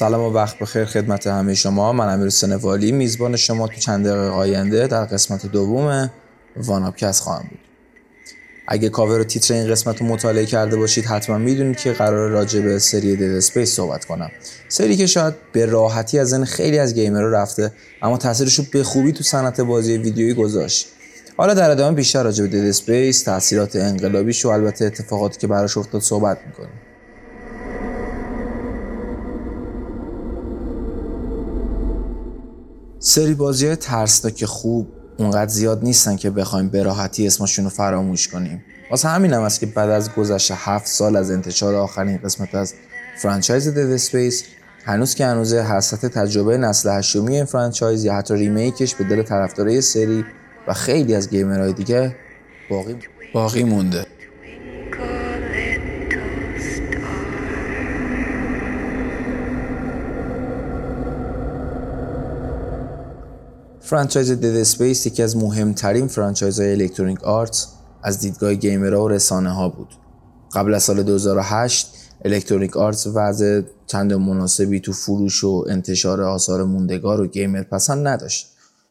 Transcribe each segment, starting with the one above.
سلام و وقت بخیر خدمت همه شما. من امیر سنوالی میزبان شما تو چند دقیقه آینده در قسمت دوم 1UPCast خواهم بود. اگه کاور و تیتر این قسمت رو مطالعه کرده باشید حتما می‌دونید که قراره راجع به سری Dead Space صحبت کنم. سری که شاید به راحتی از ذهن خیلی از gamer ها رفته اما تاثیرش رو به خوبی تو صنعت بازی ویدیویی گذاشت. حالا در ادامه بیشتر راجع به Dead Space تاثیرات انقلابیش و البته اتفاقاتی که براش افتاد صحبت می‌کنیم. سری بازی های ترسناک خوب اونقدر زیاد نیستن که بخوایم به راحتی اسمشون رو فراموش کنیم. واسه همین هم است که بعد از گذشت هفت سال از انتشار آخرین قسمت از franchise Dead Space هنوز که هنوزه حسرت تجربه نسل هشتمی این franchise یا حتی remake ش به دل طرفدارای سری و خیلی از gamer های دیگه باقی باقی مونده. franchise Dead Space یکی از مهمترین franchise های Electronic Arts از دیدگاه gamer ها و رسانه ها بود. قبل از سال 2008 Electronic Arts وضع چندان مناسبی تو فروش و انتشار آثار موندگار و gamer پسند نداشت.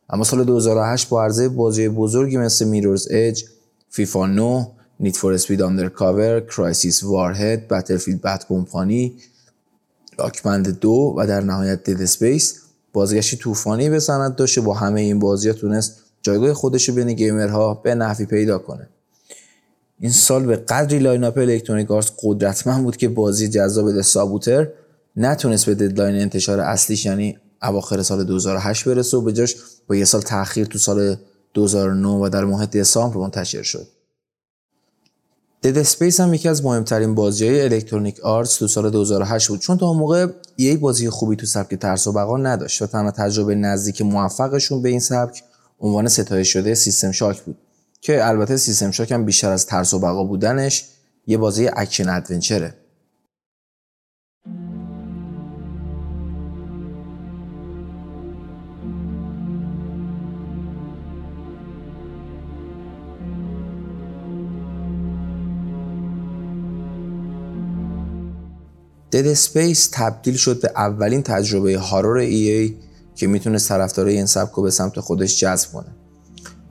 اما سال 2008 با عرضه بازی بزرگی مثل Mirror's Edge، FIFA 9، Need for Speed Undercover، Crysis Warhead، Battlefield Bad Company، Rock Band دو و در نهایت Dead Space بازگشتی طوفانی به صنعت داشت و با همه این بازی تونست جایگاه خودش رو بین gamer ها به نحوی پیدا کنه. این سال به قدری line up Electronic Arts قدرتمند بود که بازی جذاب The Saboteur نتونست به deadline انتشار اصلیش یعنی اواخر سال 2008 برسه و به جاش با یه سال تاخیر تو سال 2009 و در ماه دسامبر منتشر شد. Dead Space هم یکی از مهمترین بازی های Electronic Arts تو سال 2008 بود. چون تا اون موقع یه بازی خوبی تو سبک ترس و بقا نداشت و تنها تجربه نزدیک موفقشون به این سبک عنوان ستایش شده System Shock بود که البته System Shock هم بیشتر از ترس و بقا بودنش یه بازی action adventure ه Dead Space تبدیل شد به اولین تجربه horror EA که می‌تونست طرفدارای این سبک رو به سمت خودش جذب کنه.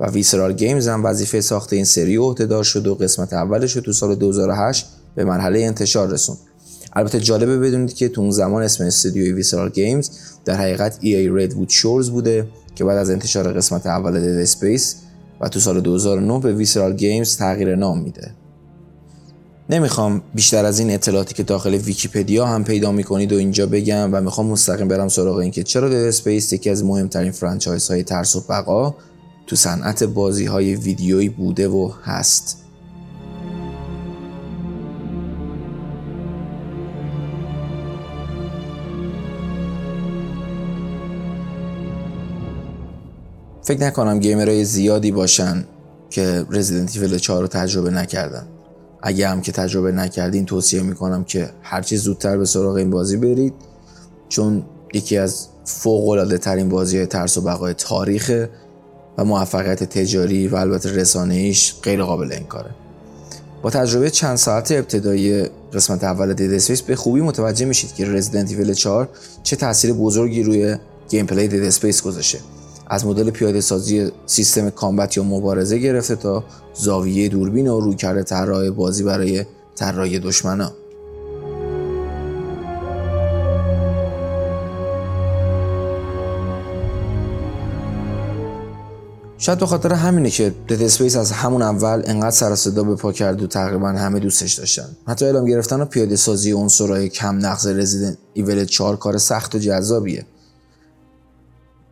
و Visceral Games هم وظیفه ساخت این سری رو عهدهدار شد و قسمت اولش رو تو سال 2008 به مرحله انتشار رسوند. البته جالبه بدونید که تو اون زمان اسم استودیوی Visceral Games در حقیقت EA Redwood Shores بوده که بعد از انتشار قسمت اول Dead Space و تو سال 2009 به Visceral Games تغییر نام میده. نمی‌خوام بیشتر از این اطلاعاتی که داخل ویکیپدیا هم پیدا می‌کنید و اینجا بگم و می‌خوام مستقیم برم سراغ اینکه چرا Dead Space یکی از مهمترین franchise های ترس و بقا تو صنعت بازی های ویدیویی بوده و هست. فکر نکنم gamer های زیادی باشن که Resident Evil 4 رو تجربه نکردن. اگه هم که تجربه نکردین توصیه می‌کنم که هرچی زودتر به سراغ این بازی برید چون یکی از فوق العاده ترین بازی ترس و بقای تاریخ و موفقیت تجاری و البته رسانه ایش غیر قابل انکاره. با تجربه چند ساعت ابتدایی قسمت اول Dead Space به خوبی متوجه میشید که Resident Evil 4 چه تاثیر بزرگی روی gameplay Dead Space گذاشته. از مدل پیاده سازی سیستم combat یا مبارزه گرفته تا زاویه دوربین و رویکرد طراح بازی برای طراحی دشمنا. شاید به خاطر همینه که Dead Space از همون اول انقدر سر صدا به پا کرد و تقریبا همه دوستش داشتن. حتی الهام گرفتن و پیاده سازی عنصرهای کم نقص Resident Evil 4 کار سخت و جذابیه.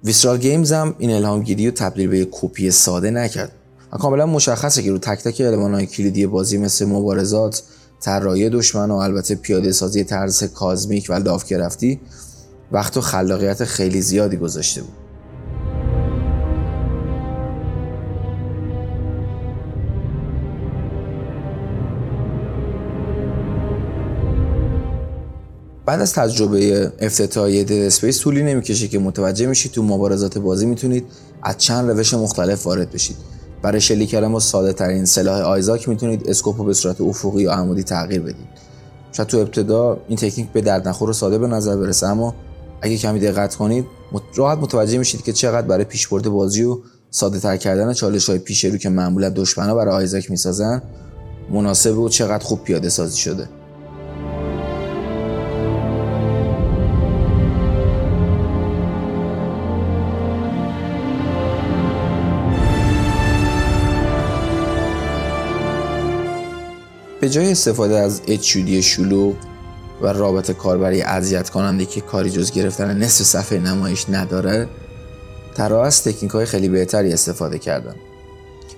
Visceral Games هم این الهامگیری و تبدیل به کپی ساده نکرد و کاملا مشخصه که رو تک تک المانهای کلیدی بازی مثل مبارزات طراحی دشمن و البته پیاده سازی ترس cosmic و Lovecraft ی وقت و خلاقیت خیلی زیادی گذاشته بود. بعد از تجربه افتتاحیه Dead Space طولی نمی‌کشه که متوجه میشید تو مبارزات بازی می‌تونید از چند روش مختلف وارد بشید. برای شلیک کردن با ساده ترین سلاح آیزاک می‌تونید scope به صورت افقی یا عمودی تغییر بدید. شاید تو ابتدا این تکنیک به درد نخور و ساده به نظر برسه اما اگه کمی دقت کنید راحت متوجه میشید که چقدر برای پیشبرد بازی و ساده تر کردن چالش های پیش رو که معمولا دشمنا برای آیزاک می‌سازن مناسب و چقدر خوب پیاده سازی شده. به جای استفاده از اچودی شلوغ و رابط کاربری اذیت کننده که کاری جز گرفتن نصف صفحه نمایش نداره طراح از تکنیک های خیلی بهتری استفاده کردن.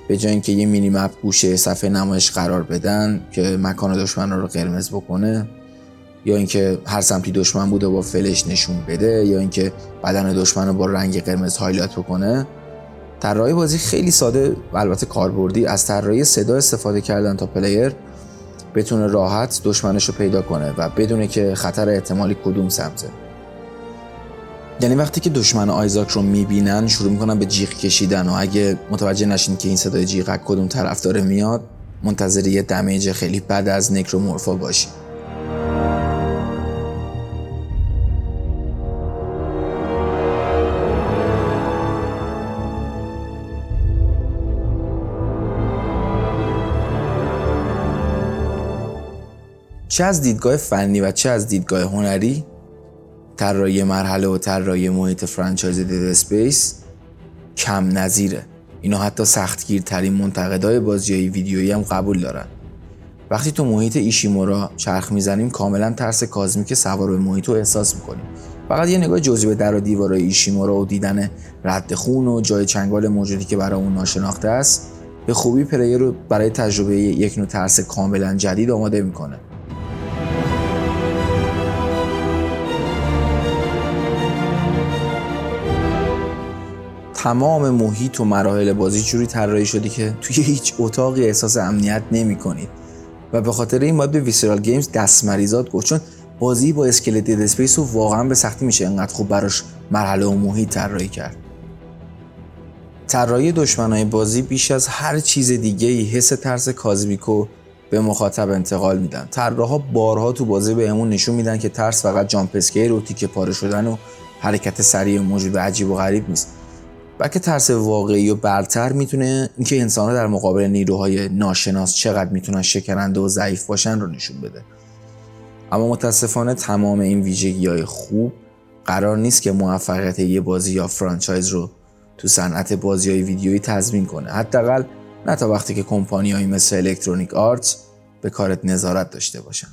به جای اینکه یه minimap گوشه صفحه نمایش قرار بدن که مکان دشمن رو قرمز بکنه یا اینکه هر سمتی دشمن بوده با فلش نشون بده یا اینکه بدن دشمن رو با رنگ قرمز highlight بکنه طراحی بازی خیلی ساده و البته کاربردی از طراحی صدا استفاده کردن تا player بتونه راحت دشمنش رو پیدا کنه و بدونه که خطر احتمالی کدوم سمته. یعنی وقتی که دشمن آیزاک رو می‌بینن شروع می‌کنن به جیغ کشیدن و اگه متوجه نشین که این صدای جیغ کدوم طرف داره میاد منتظر یه damage خیلی بد از necromorph ا باشی. چه از دیدگاه فنی و چه از دیدگاه هنری؟ طراحی مرحله و طراحی محیط franchise Dead Space کم نظیره. اینا حتی سختگیرترین منتقدای بازی های ویدیویی هم قبول دارن. وقتی تو محیط ایشیمورا چرخ می‌زنیم کاملا ترس کازمیک سوار به محیط رو احساس می‌کنیم. فقط یه نگاه جزئی به در و دیوارای ایشیمورا و دیدن رد خون و جای چنگال موجودی که برای اون ناشناخته است به خوبی پلیر رو برای تجربه یک نوع ترس کاملا جدید آماده می‌کنه. تمام محیط و مراحل بازی جوری طراحی شده که توی هیچ اتاقی احساس امنیت نمی کنید و به خاطر این باید به Visceral Games دست مریزاد گفت چون بازی با اسکلت Dead Space رو واقعا به سختی میشه انقدر خوب براش مرحله و محیط طراحی کرد. طراحی دشمنای بازی بیش از هر چیز دیگه ای حس ترس cosmic و به مخاطب انتقال میدن. طراحا بارها تو بازی بهمون نشون میدن که ترس فقط jump scare و تیکه پاره شدن و حرکت سریع موجود و عجیب و غریب نیست. بلکه ترس واقعی و برتر می‌تونه اینکه انسانها در مقابل نیروهای ناشناس چقدر می‌تونن شکننده و ضعیف باشن رو نشون بده. اما متاسفانه تمام این ویژگی های خوب قرار نیست که موفقیت یه بازی یا فرانچایز رو تو صنعت بازی های ویدیویی تضمین کنه. حداقل نه تا وقتی که کمپانیهایی مثل الکترونیک آرت به کارت نظارت داشته باشن.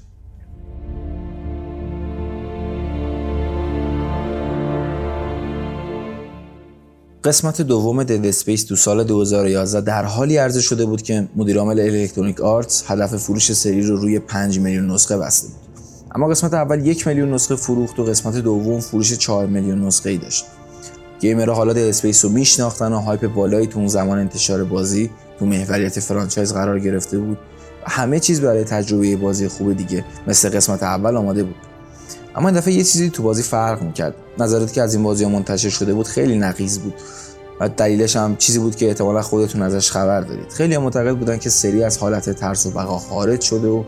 قسمت دوم Dead Space تو سال 2011 در حالی عرضه شده بود که مدیر عامل Electronic Arts هدف فروش سری رو روی 5 میلیون نسخه بسته بود. اما قسمت اول یک میلیون نسخه فروخت و قسمت دوم فروش 4 میلیون نسخه ای داشت. gamer ها حالا Dead Space رو میشناختن و hype بالایی تو اون زمان انتشار بازی تو محوریت franchise قرار گرفته بود. و همه چیز برای تجربه بازی خوب دیگه مثل قسمت اول آماده بود. اما این دفعه یه چیزی تو بازی فرق می‌کرد. نظراتی که از این بازی ها منتشر شده بود خیلی نقیض بود. و دلیلش هم چیزی بود که احتمالا خودتون ازش خبر دارید. خیلی معتقد بودن که سری از حالت ترس و بقا خارج شده و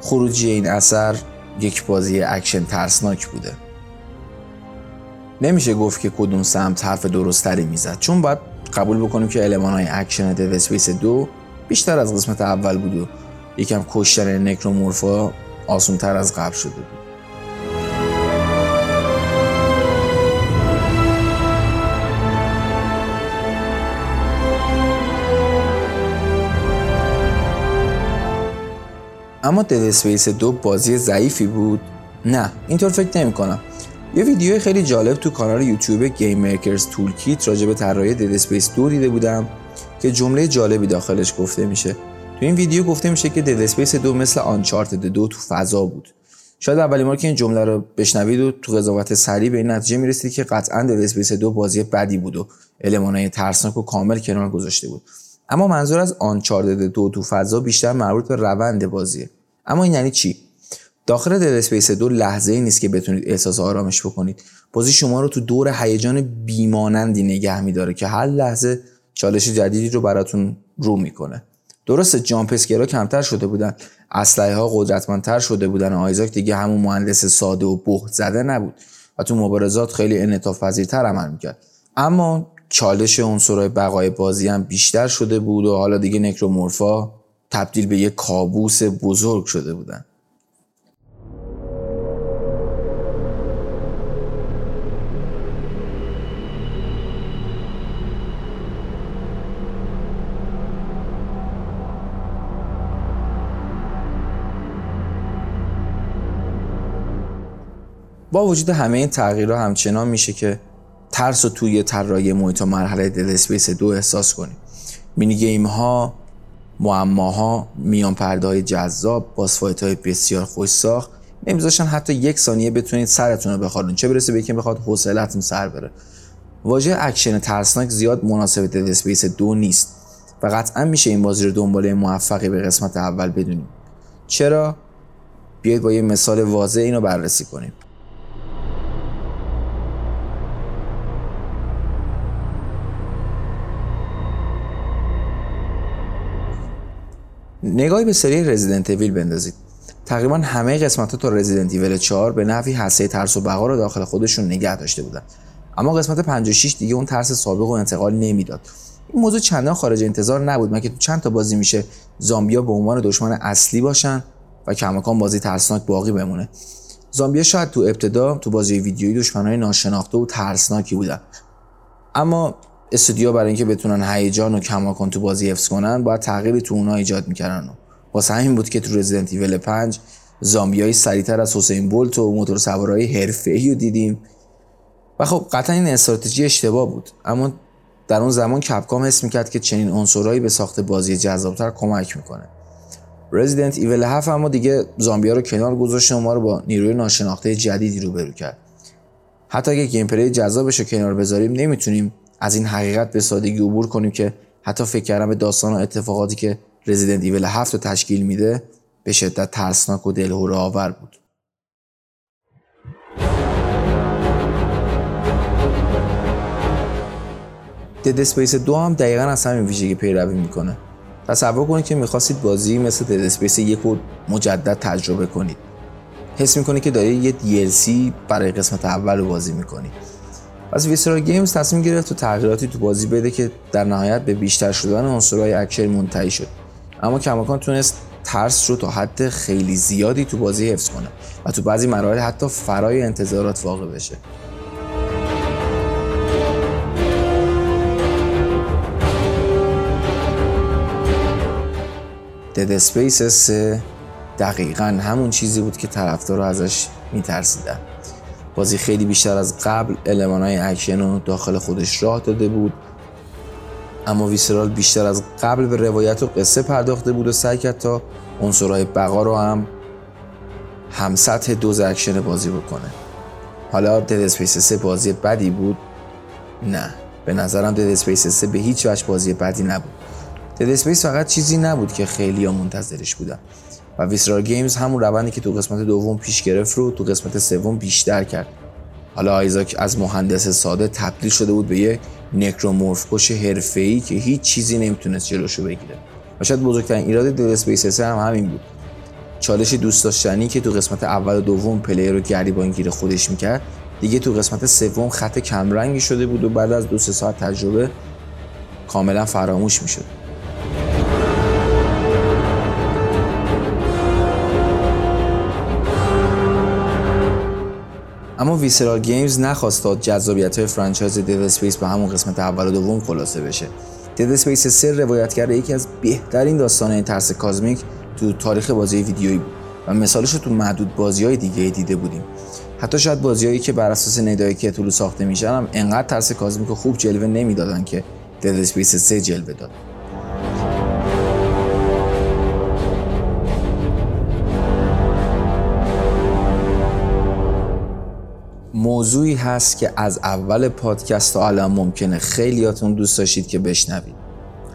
خروجی این اثر یک بازی اکشن ترسناک بوده. نمیشه گفت که کدوم سمت حرف درستری می‌زد. چون باید قبول بکنیم که المان های اکشن Dead Space دو بیشتر از قسمت اول بود و یکم کشتن necromorph ا آسون تر از قبل شده بود. اما Dead Space دو بازی ضعیفی بود. نه اینطور فکر نمی کنم. یه ویدیو خیلی جالب تو کانال یوتیوب Game Maker's Toolkit راجع به طراحی Dead Space دو دیده بودم که جمله جالبی داخلش گفته میشه. تو این ویدیو گفته میشه که Dead Space دو مثل Uncharted دو تو فضا بود. شاید اولین بار که این جمله رو بشنوید و تو قضاوت سریع به این نتیجه می‌رسید که قطعا Dead Space دو بازی بدی بود و المانای ترسناک و کامل کنار گذاشته بود. اما منظور از Uncharted دو تو فضا بیشتر مربوط به روند بازیه. اما این یعنی چی؟ داخل Dead Space دو لحظه ای نیست که بتونید احساس آرامش بکنید. بازی شما رو تو دور هیجان بیمانندی نگه میداره که هر لحظه چالش جدیدی رو براتون رو می‌کنه. درسته جامپ اسکیرا کمتر شده بودن. اسلحه ها قدرتمندتر شده بودن. آیزاک دیگه همون مهندس ساده و بهت زده نبود و تو مبارزات خیلی انعطاف پذیرتر عمل می‌کرد. اما چالش عنصرهای بقای بازی هم بیشتر شده بود و حالا دیگه نکرومورفا تبدیل به یک کابوس بزرگ شده بودن. با وجود همه این تغییرها همچنان میشه که ترس و توی طراحی محیط و مرحله Dead Space دو احساس کنیم. mini game ها معماها میان پرده های جذاب boss fight های بسیار خوش ساخت. نمیذاشن حتی یک ثانیه بتونید سرتون رو بخارون چه برسه به بخواد حوصلتون سر بره. واژه اکشن ترسناک زیاد مناسب Dead Space دو نیست. و قطعا میشه این بازی رو دنباله موفقی به قسمت اول بدونیم. چرا؟ بیاید با یه مثال واضح اینو بررسی کنیم. نگاهی به سری رزیدنت ویل بندازید. تقریبا همه قسمت ها تا رزیدنت ایول 4 به نحوی حسه ترس و بقا رو داخل خودشون نگه داشته بودن. اما قسمت 56 دیگه اون ترس سابق و انتقال نمی‌داد. این موضوع چندان خارج انتظار نبود مگه تو چند تا بازی میشه زامبیا به عنوان دشمن اصلی باشن و کماکان بازی ترسناک باقی بمونه؟ زامبیا شاید تو ابتدا تو بازی ویدیویی دشمنای ناشناخته و ترسناکی بودن. اما استودیو برای اینکه بتونن هیجان و کماکان تو بازی حفظ کنن باید تغییری تو اونها ایجاد می‌کردن. واسه همین بود که تو رزیدنت ایول 5 زامبیای سریعتر از حسین بولت و موتور سوارهای حرفه‌ای رو دیدیم. و خب قطعا این استراتژی اشتباه بود. اما در اون زمان Capcom حس می‌کرد که چنین عنصرهایی به ساخت بازی جذابتر کمک می‌کنه. Resident Evil 7 اما دیگه زامبیا رو کنار گذاشت و ما رو با نیروی ناشناخته جدیدی روبرو کرد. حتی اگه gameplay جذابش رو کنار بذاریم نمی‌تونیم از این حقیقت به سادگی عبور کنیم که حتی فکر کردن به داستان و اتفاقاتی که Resident Evil 7 رو تشکیل میده به شدت ترسناک و دلهوره آور بود. Dead Space دو هم دقیقا از همین ویژگی پیروی می‌کنه. تصور کنید که می‌خواستید بازی مثل Dead Space یک رو مجدد تجربه کنید. حس می‌کنید که دارید یه DLC برای قسمت اول رو بازی می‌کنید. پس Visceral Games تصمیم گرفت تو تغییراتی تو بازی بده که در نهایت به بیشتر شدن عنصرهای اکشن منتهی شد اما کماکان تونست ترس رو تا حد خیلی زیادی تو بازی حفظ کنه و تو بعضی مراحل حتی فرای انتظارات واقع بشه. Dead Space 3 دقیقا همون چیزی بود که طرفدارا ازش میترسیدن. بازی خیلی بیشتر از قبل های اکشن رو داخل خودش راه داده بود. اما Visceral بیشتر از قبل به روایت و قصه پرداخته بود و سعی کرد تا عنصرهای بقا رو هم هم سطح دوز اکشن بازی بکنه. حالا Dead Space 3 بازی بدی بود؟ نه. به نظرم Dead Space 3 به هیچ وجه بازی بدی نبود. Dead Space فقط چیزی نبود که خیلی ها منتظرش بودن. و Visceral Games همون روندی که تو قسمت دوم پیش گرفت رو تو قسمت سوم بیشتر کرد. حالا آیزاک از مهندس ساده تبدیل شده بود به یه Necromorph کش حرفه‌ای که هیچ چیزی نمی‌تونست جلوشو بگیره. و شاید بزرگترین ایراد Dead Space هم همین بود. چالش دوست داشتنی که تو قسمت اول و دوم player رو گریبان گیر خودش می‌کرد دیگه تو قسمت سوم خط کمرنگی شده بود و بعد از دو سه ساعت تجربه کاملا فراموش می‌شد. اما Visceral Games نخواست تا جذابیت های franchise Dead Space به همون قسمت اول و دوم خلاصه بشه. Dead Space 3 روایت کرده یکی از بهترین داستان ترس cosmic تو تاریخ بازی ویدیویی بود و مثالش رو تو معدود بازی های دیگه دیده بودیم. حتی شاید بازیهایی که بر اساس ندای کتولو ساخته میشن هم انقدر ترس cosmic خوب جلوه نمی‌دادن که Dead Space 3 جلوه داد. موضوعی هست که از اول پادکست تا الان ممکنه خیلیاتون دوست داشتید که بشنوید.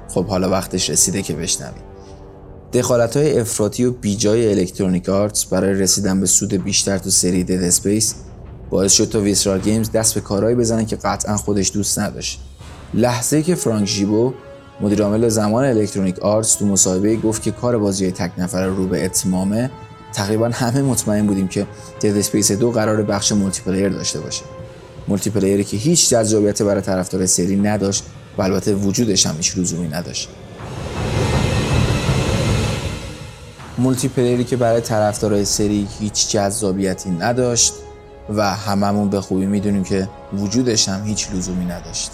خب حالا وقتش رسیده که بشنوید. دخالت های افراطی و بیجای Electronic Arts برای رسیدن به سود بیشتر تو سری Dead Space باعث شد تا Visceral Games دست به کارهایی بزنه که قطعا خودش دوست نداشت. لحظه که فرانک ژیبو مدیر زمان Electronic Arts تو مصاحبه گفت که کار بازی تک نفره رو به اتمامه تقریبا همه مطمئن بودیم که Dead Space دو قرار بخش multiplayer داشته باشه. multiplayer ی که هیچ جذابیت برای طرفدار سری نداشت و البته وجودش هم هیچ لزومی نداشت. multiplayer ی که برای طرفدارای سری هیچ جذابیتی نداشت و هممون به خوبی می‌دونیم که وجودش هم هیچ لزومی نداشت.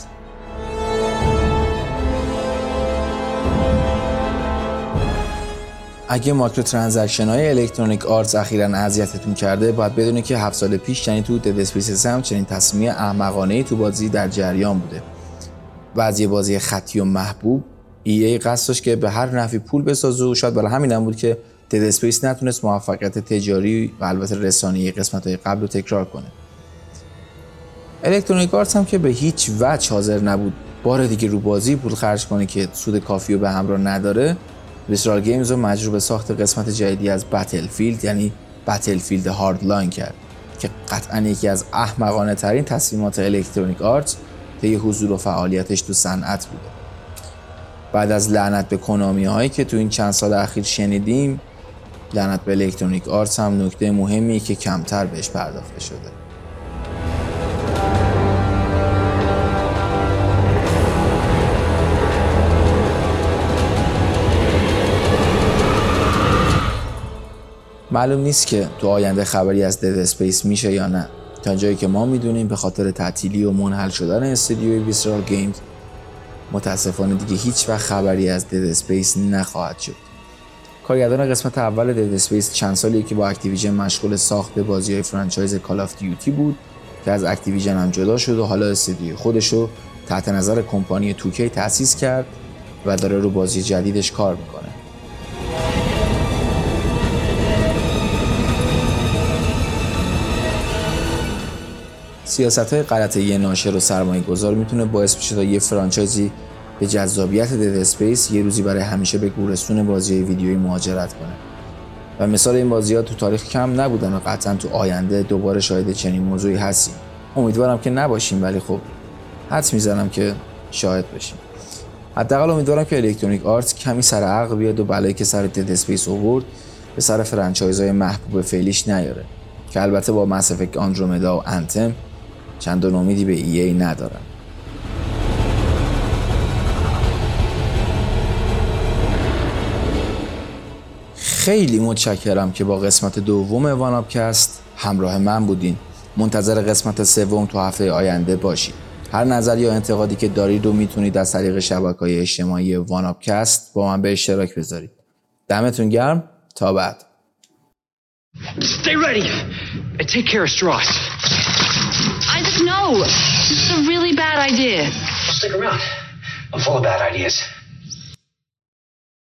اگه microtransaction های Electronic Arts اخیرا اذیتتون کرده باید بدونید که هفت سال پیش یعنی تو Dead Space هم چنین تصمیم احمقانه تو بازی در جریان بوده. بعضی بازی خطی و محبوب EA قصد که به هر نحوی پول بسازه و شاید برای همین هم بود که Dead Space نتونست موفقیت تجاری و البته رسانه‌ای قسمت های قبل رو تکرار کنه. Electronic Arts هم که به هیچ وجه حاضر نبود. بار دیگه رو بازی پول خرج کنه که سود کافی و به همراه نداره. Visceral Games رو مجبور ساخت قسمت جدیدی از Battlefield یعنی Battlefield Hardline کرد که قطعا یکی از احمقانه ترین تصمیمات Electronic Arts طی حضور و فعالیتش تو صنعت بوده. بعد از لعنت به Konami هایی که تو این چند سال اخیر شنیدیم لعنت به Electronic Arts هم نکته مهمی که کمتر بهش پرداخته شده. معلوم نیست که تو آینده خبری از Dead Space میشه یا نه. تا جایی که ما می‌دونیم به خاطر تعطیلی و منحل شدن استودیوی Visceral Games متاسفانه دیگه هیچ وقت خبری از Dead Space نخواهد شد. کارگردان قسمت اول Dead Space چند سالی که با Activision مشغول ساخت بازی های franchise Call of Duty بود که از Activision هم جدا شد و حالا استودیو خودشو تحت نظر کمپانی 2K تأسیس کرد و داره رو بازی جدیدش کار می‌کنه. سیاست های غلط ناشر و سرمایه گذار می‌تونه باعث بشه تا یه franchise ی به جذابیت Dead Space یه روزی برای همیشه به گورستون بازی ویدیویی مهاجرت کنه. و مثال این بازی ها تو تاریخ کم نبودن و قطعا تو آینده دوباره شاهد چنین موضوعی هستیم. امیدوارم که نباشیم ولی خب حدس می‌زنم که شاهد بشیم حداقل امیدوارم که Electronic Arts کمی سر عقل بیاد و بلایی که سر Dead Space اوورد به سر franchise های محبوب فعلیش نیاره. که البته با مسافک آندرومدا و انتم چندان امیدی به ای ای ندارم. خیلی متشکرم که با قسمت دوم وانابکست همراه من بودین. منتظر قسمت سوم تو هفته آینده باشید. هر نظر یا انتقادی که دارید رو می‌تونید از طریق شبکه های اجتماعی وانابکست با من به اشتراک بذارید. دمتون گرم. تا بعد. Stay ready. Take care of. This is a really bad idea. Stick around. I'm full of bad ideas.